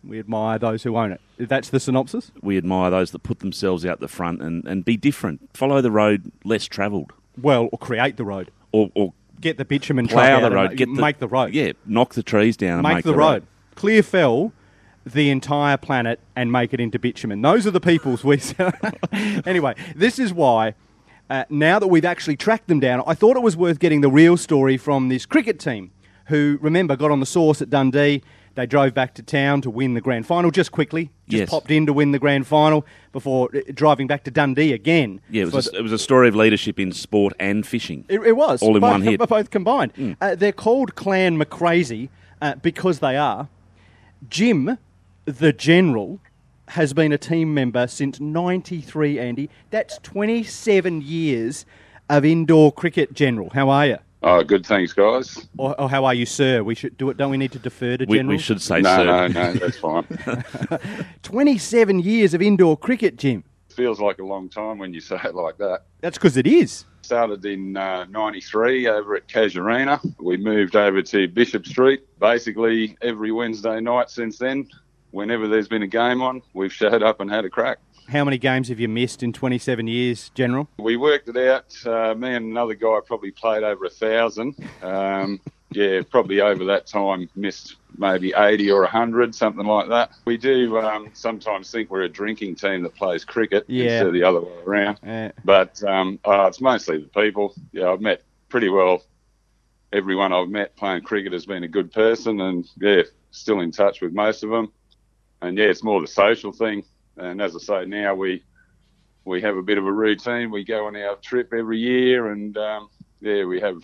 We admire those who own it. That's the synopsis. We admire those that put themselves out the front and, and be different. Follow the road less travelled. Well, or create the road. Or, or Get the bitumen plough the road. Get the, make the road. Yeah, knock the trees down and make, make, the, road. Clear fell the entire planet and make it into bitumen. Those are the peoples we. anyway, this is why. Uh, now that we've actually tracked them down, I thought it was worth getting the real story from this cricket team, who remember got on the source at Dundee. They drove back to town to win the grand final just quickly. Just Yes. popped in to win the grand final before uh, driving back to Dundee again. Yeah, it was, a, it was a story of leadership in sport and fishing. It, it was all in both, one hit. both combined. Mm. Uh, they're called Clan McCrazy uh, because they are. Jim, the general, has been a team member since '93. Andy, that's 27 years of indoor cricket. General, how are you? Oh, good. Thanks, guys. Or, or how are you, sir? We should do it. Don't we need to defer to We- we should say no, sir. no, no, that's fine. 27 years of indoor cricket, Jim. Feels like a long time when you say it like that. That's because it is. Started in uh, 93 over at Casuarina. We moved over to Bishop Street basically every Wednesday night since then. Whenever there's been a game on, we've showed up and had a crack. How many games have you missed in 27 years, General? We worked it out. Uh, me and another guy probably played over a thousand. Um, yeah, probably over that time missed maybe 80 or 100, something like that. We do um, sometimes think we're a drinking team that plays cricket Yeah. instead of the other way around. Yeah. But um, uh, it's mostly the people. Yeah, I've met pretty well everyone I've met playing cricket has been a good person, and yeah, still in touch with most of them. And yeah, it's more the social thing. And as I say, now we we have a bit of a routine. We go on our trip every year, and um, yeah, we have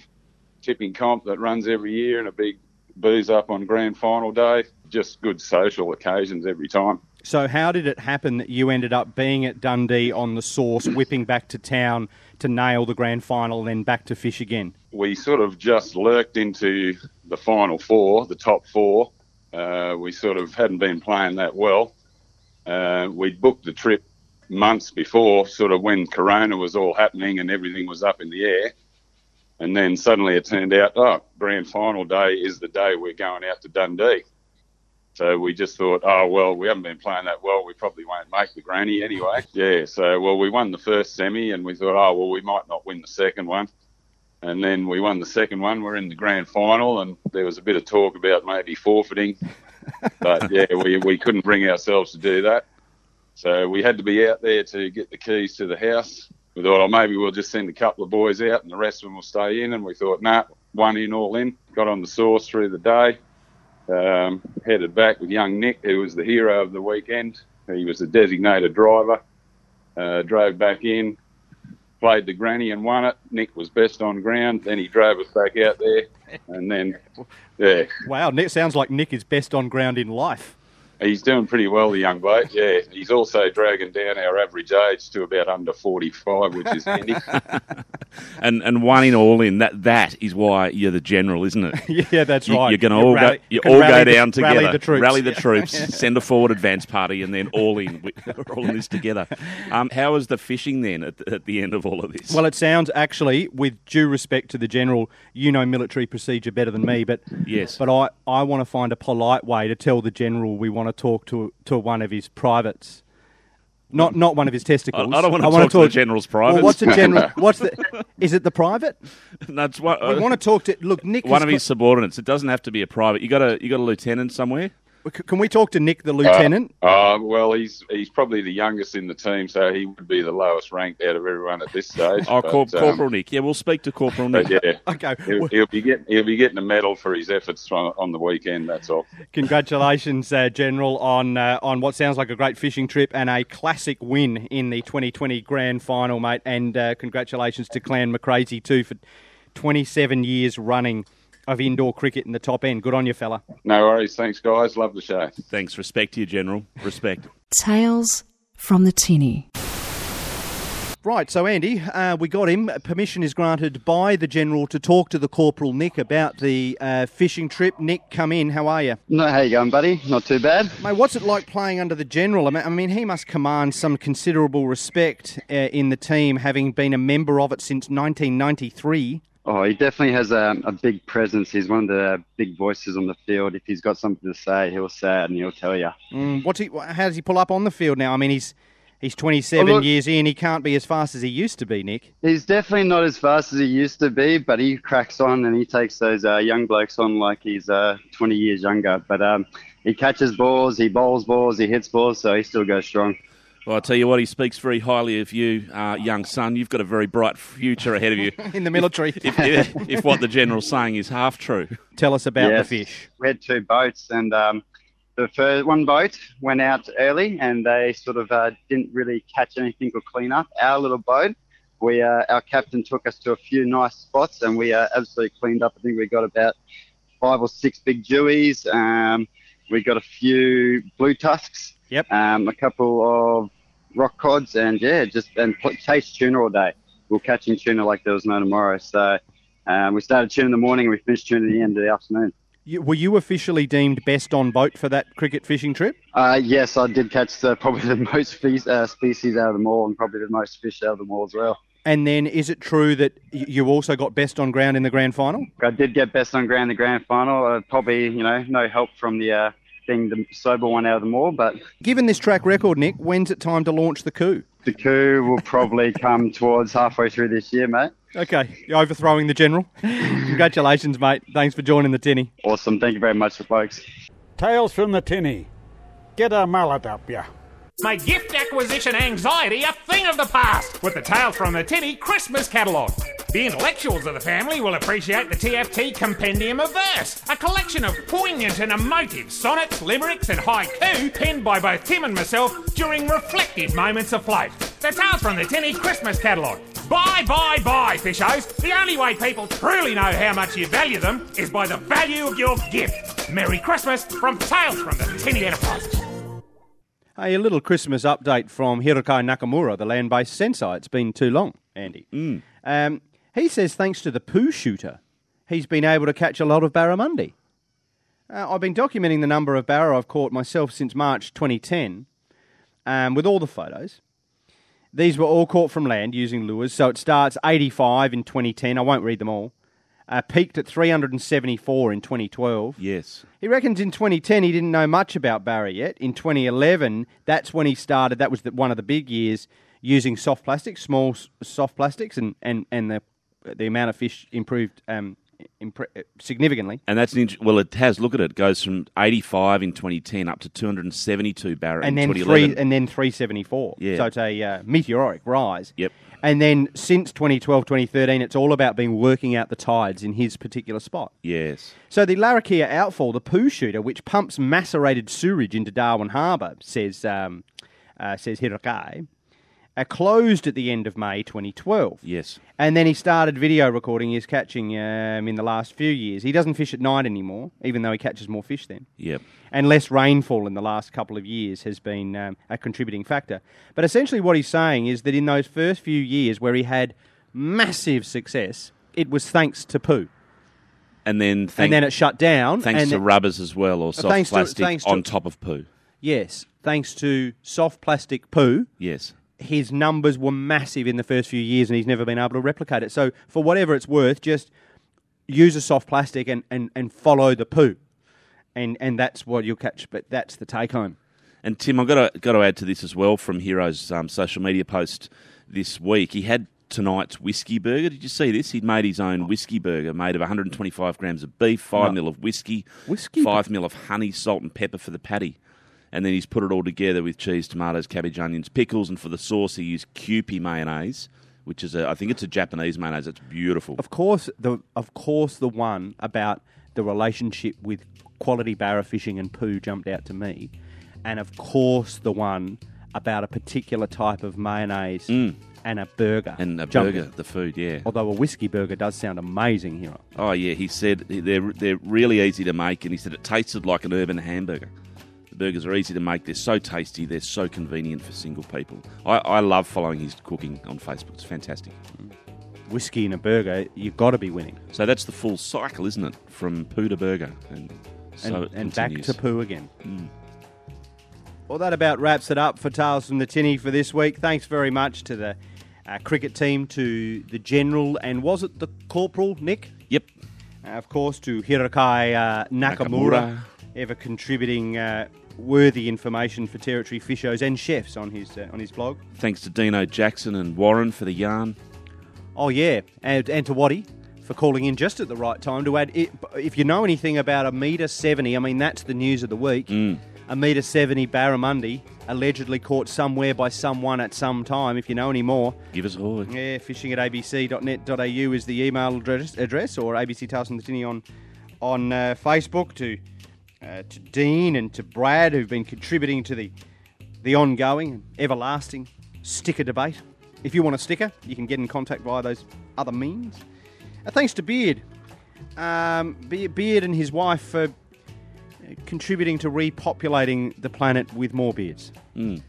tipping comp that runs every year, and a big booze up on grand final day. Just good social occasions every time. So, how did it happen that you ended up being at Dundee on the source, whipping back to town to nail the grand final, then back to fish again? we sort of just lurked into the final four, the top four. Uh, we sort of hadn't been playing that well. Uh, we'd booked the trip months before, sort of when Corona was all happening and everything was up in the air. And then suddenly it turned out, oh, grand final day is the day we're going out to Dundee. So we just thought, oh, well, we haven't been playing that well. We probably won't make the granny anyway. Yeah, so, well, we won the first semi and we thought, oh, well, we might not win the second one. And then we won the second one. We're in the grand final, and there was a bit of talk about maybe forfeiting. But yeah, we, we couldn't bring ourselves to do that. So we had to be out there to get the keys to the house. We thought, oh, maybe we'll just send a couple of boys out and the rest of them will stay in. And we thought, nah, one in, all in. Got on the sauce through the day. Um, headed back with young Nick, who was the hero of the weekend. He was the designated driver. Uh, drove back in, played the granny and won it. Nick was best on ground. Then he drove us back out there, and then yeah, Wow, Nick sounds like Nick is best on ground in life. He's doing pretty well, the young bloke. Yeah, he's also dragging down our average age to about under forty-five, which is handy. and and one in all in that that is why you're the general, isn't it? yeah, that's You- right. You're going to all rally- go. You all go the- down together. rally the troops. Rally the troops. Send a forward advance party, and then all in. We- We're all in this together. Um, how is the fishing then at, the- at the end of all of this? Well, it sounds actually, with due respect to the general, you know military procedure better than me, but Yes. but I, I want to find a polite way to tell the general we want to talk to to one of his privates. Not not one of his testicles. I- I don't want to wanna talk to the general's privates. Well, what's the general? What's the? Is it the private? No, what one, We want to talk to. Look, Nick. one of his subordinates. It doesn't have to be a private. You got a you got a lieutenant somewhere. C- Can we talk to Nick, the lieutenant? Uh, uh, well, he's he's probably the youngest in the team, so he would be the lowest ranked out of everyone at this stage. Oh, but, Corp- um, Corporal Nick. Yeah, we'll speak to Corporal Nick. yeah, okay. he'll, he'll be getting he'll be getting a medal for his efforts on, on the weekend. That's all. Congratulations, uh, General, on uh, on what sounds like a great fishing trip and a classic win in the 2020 Grand Final, mate. And uh, congratulations to Clan McCrazy too for 27 years running of indoor cricket in the top end. Good on you, fella. No worries. Thanks, guys. Love the show. Thanks. Respect to you, General. Respect. Tales from the Tinny. Right, so Andy, uh, we got him. Permission is granted by the General to talk to the Corporal Nick about the uh, fishing trip. Nick, come in. How are you? No, how you going, buddy? Not too bad. Mate, what's it like playing under the General? I mean, I mean he must command some considerable respect uh, in the team, having been a member of it since 1993. Oh, he definitely has a, a big presence. He's one of the big voices on the field. If he's got something to say, he'll say it and he'll tell you. Mm, what's he? How does he pull up on the field now? I mean, he's he's 27 Oh, look- years in. He can't be as fast as he used to be, Nick. He's definitely not as fast as he used to be, but he cracks on and he takes those uh, young blokes on like he's uh, 20 years younger. But um, he catches balls, he bowls balls, he hits balls, so he still goes strong. Well, I tell you what, he speaks very highly of you, uh, young son. You've got a very bright future ahead of you in the military. If, if, if what the general's saying is half true. Tell us about Yes. the fish. We had two boats, and um, the first one boat went out early, and they sort of uh, didn't really catch anything or clean up. Our little boat, we uh, our captain took us to a few nice spots, and we uh, absolutely cleaned up. I think we got about five or six big jewies. Um, we got a few blue tusks. Yep. Um, a couple of rock cods, and yeah, just and chase tuna all day. We were catching tuna like there was no tomorrow. So. Um, we started tuna in the morning and we finished tuna at the end of the afternoon. You, were you officially deemed best on boat for that cricket fishing trip? Uh, yes, I did catch the, probably the most fe- uh, species out of them all and probably the most fish out of them all as well. And then, is it true that you also got best on ground in the grand final? I did get best on ground in the grand final. Uh, probably, you know, no help from the uh, being the sober one out of them all, but Given this track record, Nick, when's it time to launch the coup? the coup will probably come towards halfway through this year, mate. Okay, you're overthrowing the general. Congratulations, mate. Thanks for joining the tinny. Awesome. Thank you very much, folks. Tales from the Tinny. Get a mallet up, ya. Make gift acquisition anxiety a thing of the past with the Tales from the Tinny Christmas catalogue. The intellectuals of the family will appreciate the TFT Compendium of Verse, a collection of poignant and emotive sonnets, limericks, and haiku penned by both Tim and myself during reflective moments afloat. The Tales from the Tinny Christmas catalogue. Buy, buy, buy, fishos. The only way people truly know how much you value them is by the value of your gift. Merry Christmas from Tales from the Tinny Enterprises. A little Christmas update from Hirokai Nakamura, the land based sensei. It's been too long, Andy. Um, he says thanks to the poo shooter, he's been able to catch a lot of barramundi. Uh, I've been documenting the number of barra I've caught myself since March 2010 um, with all the photos. These were all caught from land using lures, so it starts 85 in 2010. I won't read them all. Uh, peaked at 374 in 2012. Yes. He reckons in 2010 he didn't know much about Barry yet. In 2011, that's when he started. That was the, one of the big years using soft plastics, small s- soft plastics, and, and, and the the amount of fish improved um, impre- significantly. And that's an int- well, it has. Look at it. It goes from 85 in 2010 up to 272 Barry and in then 2011. three and then 374. Yeah. So it's a uh, meteoric rise. Yep. And then since 2012, 2013, it's all about being working out the tides in his particular spot. Yes. So the Larrakeyah outfall, the poo shooter, which pumps macerated sewage into Darwin Harbour, says um, uh, says Hirokai. Uh, closed at the end of May 2012. Yes. And then he started video recording his catching um, in the last few years. He doesn't fish at night anymore, even though he catches more fish then. Yep. And less rainfall in the last couple of years has been um, a contributing factor. But essentially, what he's saying is that in those first few years where he had massive success, it was thanks to poo. And then thank, and then it shut down. thanks to it- rubbers as well, or soft thanks to- plastic to- on top of poo. Yes, thanks to soft plastic poo. Yes. His numbers were massive in the first few years and he's never been able to replicate it. So, for whatever it's worth, just use a soft plastic and, and, and follow the poo. And, and that's what you'll catch, but that's the take home. And Tim, I've got to, got to add to this as well from Hero's um, social media post this week. He had tonight's whiskey burger. Did you see this? He'd made his own whiskey burger made of 125 grams of beef, 5 No. mil of whiskey, Whiskey 5 mil of honey, salt, and pepper for the patty. And then he's put it all together with cheese, tomatoes, cabbage, onions, pickles, and for the sauce he used Kewpie mayonnaise, which is a, I think it's a Japanese mayonnaise. It's beautiful. Of course, the of course the one about the relationship with quality barra fishing and poo jumped out to me, and of course the one about a particular type of mayonnaise mm. and a burger And a jumped burger, out. the food, yeah. Although a whiskey burger does sound amazing here. Oh yeah, he said they're they're really easy to make, and he said it tasted like an urban hamburger. Burgers are easy to make. They're so tasty. They're so convenient for single people. I, I love following his cooking on Facebook. It's fantastic. Whiskey and a burger, you've got to be winning. So that's the full cycle, isn't it? From poo to burger, and so and, it and back continues. to poo again. Mm. Well, that about wraps it up for Tales from the Tinny for this week. Thanks very much to the uh, cricket team, to the general, and was it the corporal, Nick? Yep. Uh, of course, to Hirakai uh, Nakamura, Nakamura. ever contributing uh, worthy information for territory fishers and chefs on his uh, on his blog. Thanks to Dino Jackson and Warren for the yarn. Oh yeah, and, and to Waddy for calling in just at the right time to add. It, if you know anything about a meter seventy, I mean that's the news of the week. Mm. A meter seventy barramundi allegedly caught somewhere by someone at some time. If you know any more, Give us a hoy. yeah, fishing at abc.net.au is the email address, address or ABC Tales from the Tinny on on uh, Facebook to uh, to Dean and to Brad who've been contributing to the the ongoing and everlasting sticker debate. If you want a sticker, you can get in contact via those other means. Uh, thanks to Beard, um, Be- Beard and his wife for uh, contributing to repopulating the planet with more beards. Mm.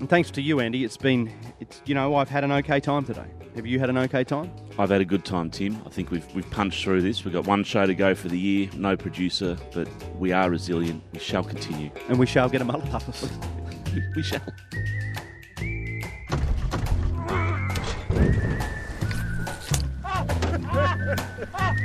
And thanks to you, Andy. It's been, it's you know, I've had an okay time today. Have you had an okay time? I've had a good time, Tim. I think we've we've punched through this. We've got one show to go for the year. No producer, but we are resilient. We shall continue. And we shall get a mullet up we shall.